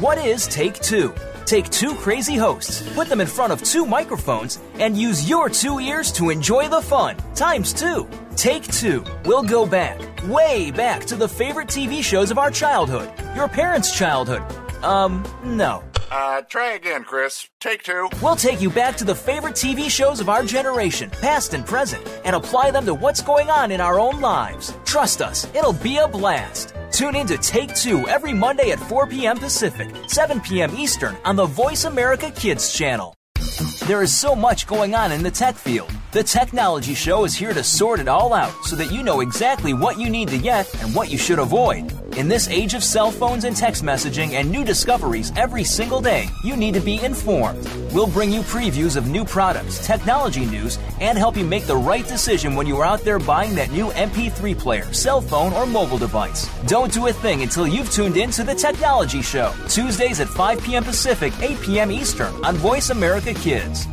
G: What is Take Two? Take two crazy hosts, put them in front of two microphones, and use your two ears to enjoy the fun. Times two. Take two. We'll go back, way back to the favorite TV shows of our childhood, your parents' childhood. Um, no.
H: Uh, try again, Chris. Take two.
G: We'll take you back to the favorite TV shows of our generation, past and present, and apply them to what's going on in our own lives. Trust us, it'll be a blast. Tune in to Take Two every Monday at 4 p.m. Pacific, 7 p.m. Eastern on the Voice America Kids channel. There is so much going on in the tech field. The Technology Show is here to sort it all out so that you know exactly what you need to get and what you should avoid. In this age of cell phones and text messaging and new discoveries every single day, you need to be informed. We'll bring you previews of new products, technology news, and help you make the right decision when you are out there buying that new MP3 player, cell phone, or mobile device. Don't do a thing until you've tuned in to The Technology Show, Tuesdays at 5 p.m. Pacific, 8 p.m. Eastern on Voice America Kids.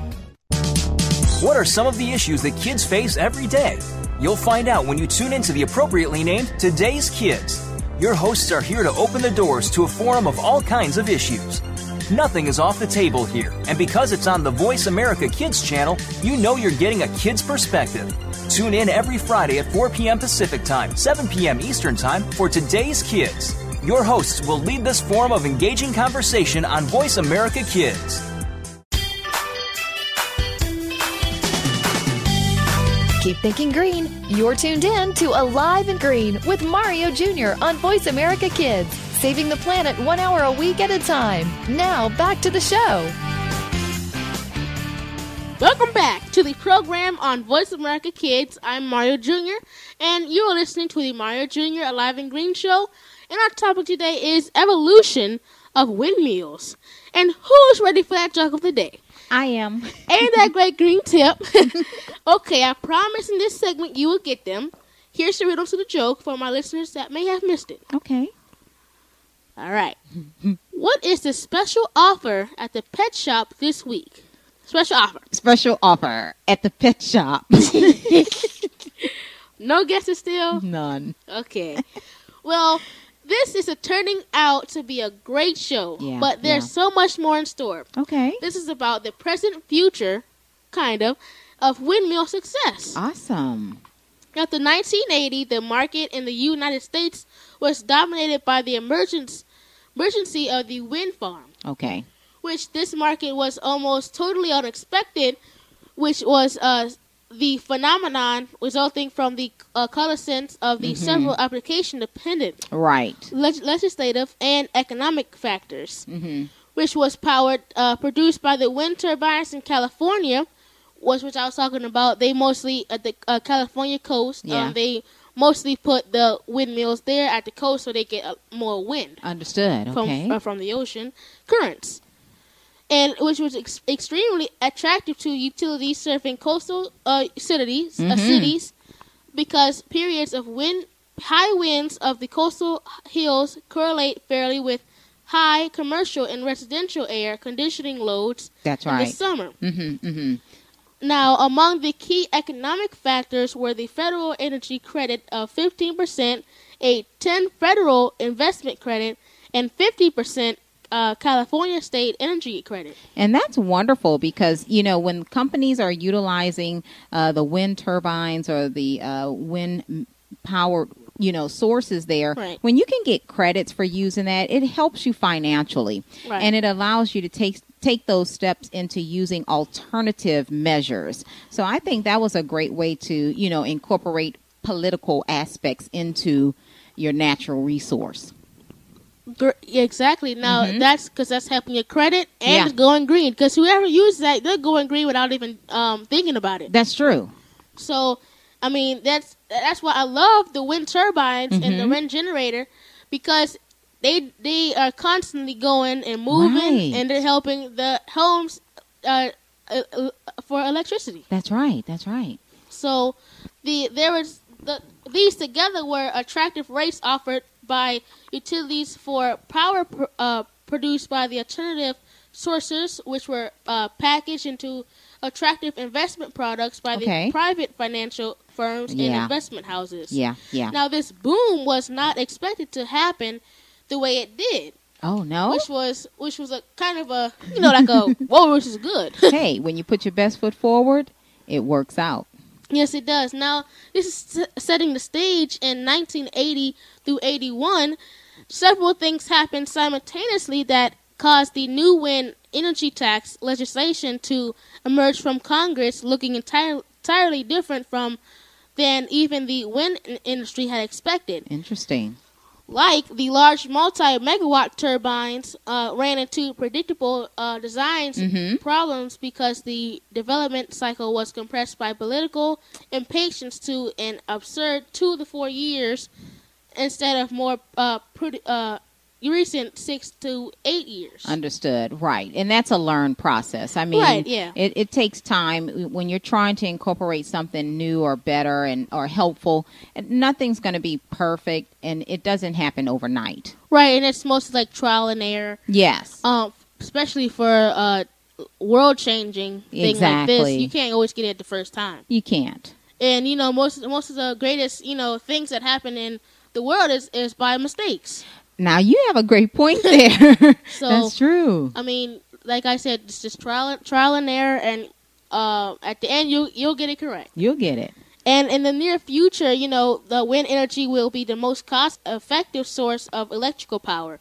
G: What are some of the issues that kids face every day? You'll find out when you tune into the appropriately named Today's Kids. Your hosts are here to open the doors to a forum of all kinds of issues. Nothing is off the table here, and because it's on the Voice America Kids channel, you know you're getting a kid's perspective. Tune in every Friday at 4 p.m. Pacific Time, 7 p.m. Eastern Time for Today's Kids. Your hosts will lead this forum of engaging conversation on Voice America Kids.
F: Keep thinking green. You're tuned in to Alive and Green with Mario Jr. on Voice America Kids, saving the planet one hour a week at a time. Now, back to the show.
D: Welcome back to the program on Voice America Kids. I'm Mario Jr. and you are listening to the Mario Jr. Alive and Green Show. And our topic today is evolution of windmills. And who's ready for that joke of the day?
E: I am.
D: Ain't that great green tip? okay, I promise in this segment you will get them. Here's the riddle to the joke for my listeners that may have missed it.
E: Okay.
D: All right. what is the special offer at the pet shop this week? Special offer.
E: Special offer at the pet shop.
D: No guesses still?
E: None.
D: Okay. well, this is a turning out to be a great show,
E: Yeah,
D: but there's
E: yeah.
D: so much more in store.
E: Okay.
D: This is about the present future, kind of, of windmill success.
E: Awesome.
D: After 1980, the market in the United States was dominated by the emergence emergency of the wind farm,
E: Okay.
D: which this market was almost totally unexpected, which was uh, the phenomenon resulting from the uh, coalescence of the several application dependent
E: Right.
D: leg- legislative and economic factors.
E: Mm-hmm.
D: which was powered uh, produced by the wind turbines in California, was which I was talking about. They mostly at the uh, California coast.
E: Yeah.
D: Um, they mostly put the windmills there at the coast so they get uh, more wind
E: Understood.
D: from
E: Okay.
D: uh, from the ocean currents, and which was ex- extremely attractive to utilities serving coastal uh, cities uh,
E: Mhm.
D: cities because periods of wind high winds of the coastal hills correlate fairly with high commercial and residential air conditioning loads
E: That's
D: in the
E: right.
D: summer.
E: Mm-hmm. Mm-hmm.
D: Now, among the key economic factors were the federal energy credit of 15%, a 10 federal investment credit, and 50% uh, California state energy credit.
E: And that's wonderful because, you know, when companies are utilizing uh, the wind turbines or the uh, wind power, you know, sources there,
D: Right.
E: when you can get credits for using that, it helps you financially.
D: Right.
E: And it allows you to take take those steps into using alternative measures. So I think that was a great way to, you know, incorporate political aspects into your natural resource.
D: Gr- exactly. Now
E: Mhm.
D: that's because that's helping your credit and
E: Yeah.
D: going green. Because whoever uses that, they're going green without even um, thinking about it.
E: That's true.
D: So, I mean, that's that's why I love the wind turbines and the
E: Mhm.
D: wind generator because they they are constantly going and moving,
E: Right.
D: and they're helping the homes uh, uh, uh, for electricity.
E: That's right. That's right.
D: So, the there was the these together were attractive rates offered by utilities for power pr- uh, produced by the alternative sources, which were uh, packaged into attractive investment products by
E: Okay.
D: the private financial firms and investment houses.
E: Yeah. Yeah.
D: Now, this boom was not expected to happen the way it did,
E: oh no.
D: which was which was a kind of a you know like a whoa, which is good.
E: hey, when you put your best foot forward, it works out.
D: Yes, it does. Now, this is setting the stage in 1980 through 81. Several things happened simultaneously that caused the new wind energy tax legislation to emerge from Congress looking entire- entirely different from than even the wind industry had expected.
E: Interesting.
D: Like the large multi-megawatt turbines uh, ran into predictable uh, designs
E: Mhm.
D: problems because the development cycle was compressed by political impatience to an absurd two to four years instead of more uh, pretty, uh, recent six to eight years.
E: Understood. Right. And that's a learned process. I mean,
D: Right, yeah.
E: it, it takes time when you're trying to incorporate something new or better and or helpful. and Nothing's going to be perfect, and it doesn't happen overnight.
D: right, and it's mostly like trial and error,
E: Yes.
D: um, especially for uh, world-changing things like this. You can't always get it the first time.
E: you can't.
D: and you know most most of the greatest you know things that happen in the world is is by mistakes.
E: Now you have a great point there.
D: So
E: that's true.
D: I mean, like I said, it's just trial and trial and error, and uh, at the end you you'll get it correct.
E: You'll get it.
D: And in the near future, you know, the wind energy will be the most cost effective source of electrical power.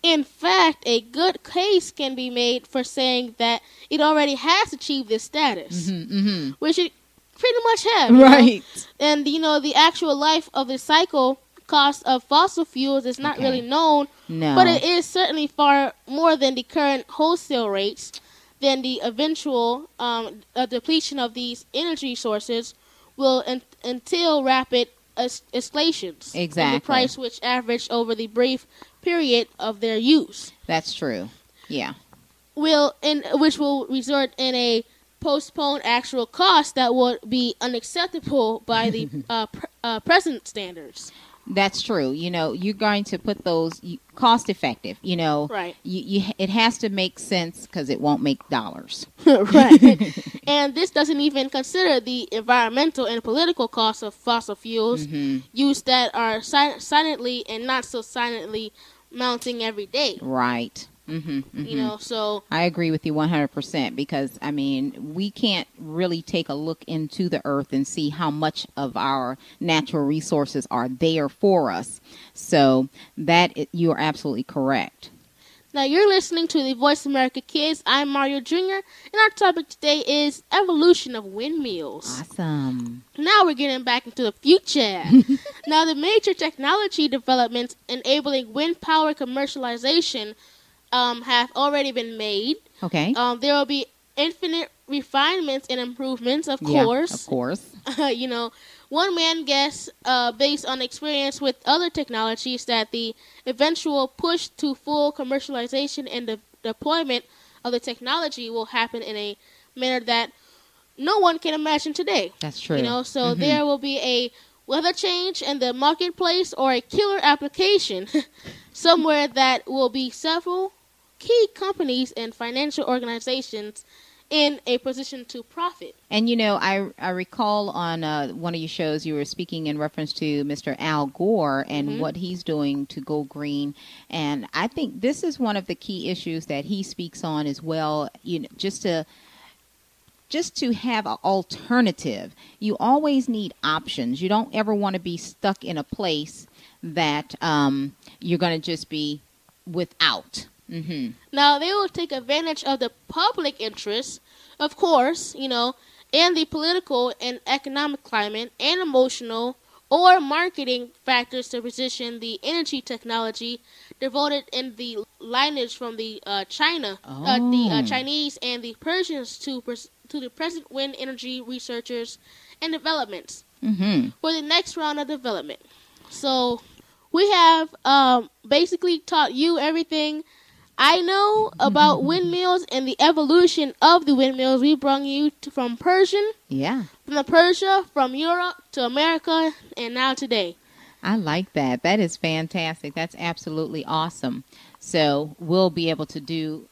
D: In fact, a good case can be made for saying that it already has achieved this status,
E: Mm-hmm.
D: which it pretty much has. you know?
E: Right.
D: and you know the actual life of the cycle cost of fossil fuels is not
E: Okay.
D: really known
E: No.
D: but it is certainly far more than the current wholesale rates than the eventual um, uh, depletion of these energy sources will en- entail rapid es- escalations in
E: Exactly.
D: the price which averaged over the brief period of their use
E: That's true. Yeah.
D: will in which will result in a postponed actual cost that would be unacceptable by the uh, pr- uh, present standards.
E: That's true. You know, you're going to put those cost effective. You know,
D: Right.
E: You, you it has to make sense because it won't make dollars.
D: right. and this doesn't even consider the environmental and political costs of fossil fuels
E: Mhm.
D: used that are si- silently and not so silently mounting every day.
E: Right. Mm-hmm,
D: You know, so
E: I agree with you 100% because, I mean, we can't really take a look into the earth and see how much of our natural resources are there for us. So, that you are absolutely correct.
D: now you're listening to the Voice America Kids. I'm Mario Jr. and our topic today is evolution of windmills.
E: Awesome.
D: Now we're getting back into the future. now, the major technology developments enabling wind power commercialization um, have already been made.
E: Okay.
D: Um, there will be infinite refinements and improvements, of
E: Yeah,
D: course.
E: of course.
D: you know, one man guess, uh, based on experience with other technologies, that the eventual push to full commercialization and de- deployment of the technology will happen in a manner that no one can imagine today.
E: That's true.
D: You know, so
E: Mhm.
D: there will be a weather change in the marketplace or a killer application somewhere that will be several key companies and financial organizations in a position to profit.
E: And you know, I I recall on uh, one of your shows you were speaking in reference to Mr. Al Gore and
D: Mhm.
E: what he's doing to go green, and I think this is one of the key issues that he speaks on as well. You know, just to just to have an alternative. You always need options. You don't ever want to be stuck in a place that um, you're going to just be without. Hmm
D: Now they will take advantage of the public interest, of course, you know, and the political and economic climate and emotional or marketing factors to position the energy technology devoted in the lineage from the uh, China, uh, the uh,
E: Oh.
D: Chinese and the Persians to pres- to the present wind energy researchers and developments
E: hmm
D: for the next round of development. So we have um, basically taught you everything I know about windmills and the evolution of the windmills. We brought you to, from Persian,
E: Yeah.
D: from the Persia, from Europe to America, and now today.
E: I like that. That is fantastic. That's absolutely awesome. So we'll be able to do.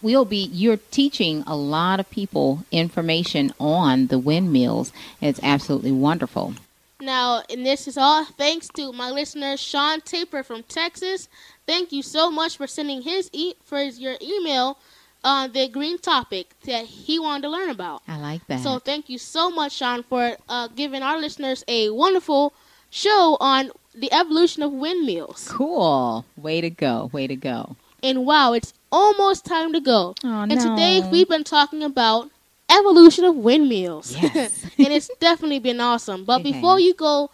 E: We'll be. You're teaching a lot of people information on the windmills. It's absolutely wonderful.
D: Now, and this is all thanks to my listener Shawn Taper from Texas. Thank you so much for sending his e- for his, your email on the green topic that he wanted to learn about.
E: I like that.
D: So thank you so much, Sean, for uh, giving our listeners a wonderful show on the evolution of windmills.
E: cool. Way to go. Way to go.
D: And wow, it's almost time to go.
E: Oh,
D: and
E: no.
D: today we've been talking about evolution of windmills.
E: Yes.
D: and it's definitely been awesome. But
E: It
D: before you go,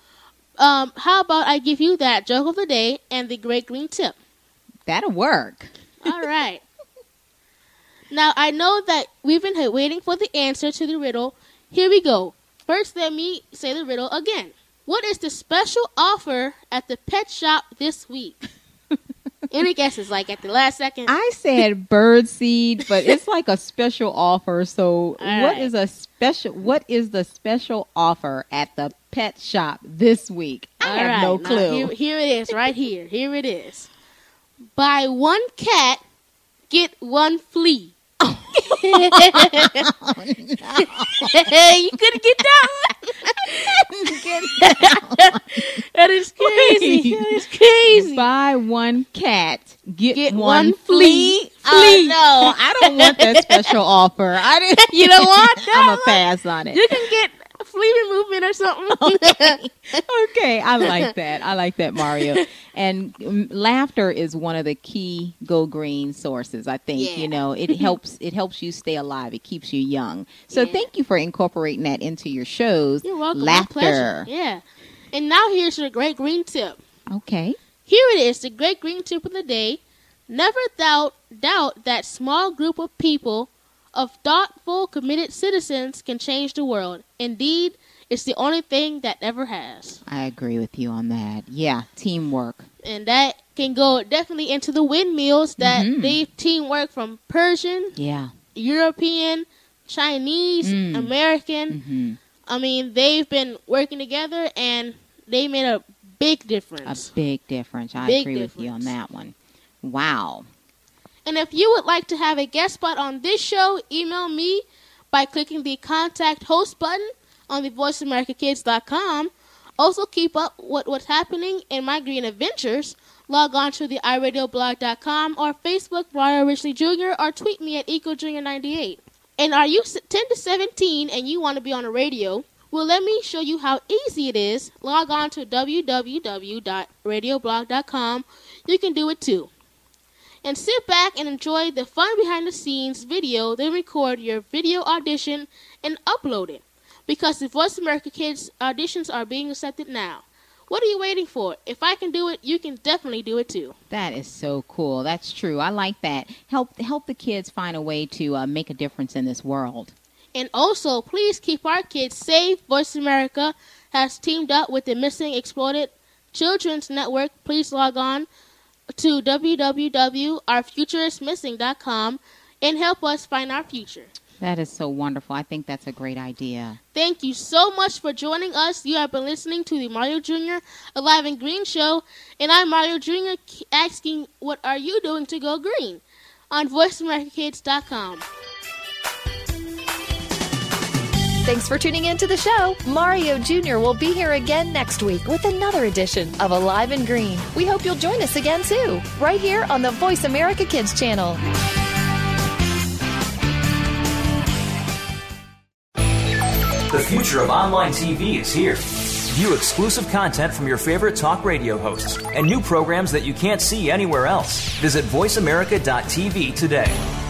D: um, how about I give you that joke of the day and the great green tip?
E: That'll work.
D: All right. Now I know that we've been waiting for the answer to the riddle. Here we go. First, let me say the riddle again. What is the special offer at the pet shop this week? Any guesses? Like at the last second?
E: I said bird seed, but it's like a special offer. So, what
D: right.
E: is a special? What is the special offer at the pet shop this week? I
D: All
E: have
D: right,
E: no clue.
D: Here, here it is, right here. Here it is. Buy one cat, get one flea. you couldn't get that one. that is crazy. That is crazy.
E: Buy one cat, get,
D: Get
E: one,
D: one
E: flea.
D: flea.
E: Oh, no, I don't want that special offer. I didn't.
D: You don't want that
E: I'm a pass on it.
D: You can get flea movement or something.
E: okay, I like that. I like that, Mario. And laughter is one of the key go green sources. I think
D: Yeah.
E: you know it helps. It helps you stay alive. It keeps you young. So
D: Yeah.
E: thank you for incorporating that into your shows.
D: You're welcome.
E: Laughter.
D: Yeah. And now here's your great green tip.
E: Okay.
D: Here it is, the great green tip of the day. Never doubt doubt that small group of people of thoughtful, committed citizens can change the world. Indeed, it's the only thing that ever has.
E: I agree with you on that. Yeah, teamwork.
D: And that can go definitely into the windmills that
E: Mhm.
D: they teamwork from Persian,
E: Yeah.
D: European, Chinese,
E: Mm.
D: American.
E: hmm
D: I mean, they've been working together and they made a big difference.
E: A big difference. I
D: Big
E: agree with you on that one. Wow.
D: And if you would like to have a guest spot on this show, email me by clicking the contact host button on the voiceamericakids.com. Also, keep up with what's happening in my green adventures. Log on to the iradioblog.com or Facebook, Mario Richley Jr., or tweet me at EcoJr98. And are you 10 to 17 and you want to be on the radio? Well, let me show you how easy it is. Log on to www.radioblog.com. You can do it too and sit back and enjoy the fun behind the scenes video, then record your video audition and upload it. Because the Voice America Kids auditions are being accepted now. What are you waiting for? If I can do it, you can definitely do it too.
E: That is so cool. That's true. I like that. Help help the kids find a way to uh, make a difference in this world.
D: And also, please keep our kids safe. Voice America has teamed up with the Missing Exploited Children's Network. Please log on to www.ourfutureismissing.com and help us find our future.
E: That is so wonderful. I think that's a great idea.
D: Thank you so much for joining us. You have been listening to the Mario Jr. Alive and Green show, and I'm Mario Jr. asking, What are you doing to go green? on VoiceAmericaKids.com.
F: Thanks for tuning in to the show. Mario Jr. will be here again next week with another edition of Alive and Green. We hope you'll join us again too, right here on the Voice America Kids channel.
G: The future of online TV is here. View exclusive content from your favorite talk radio hosts and new programs that you can't see anywhere else. Visit VoiceAmerica.tv today.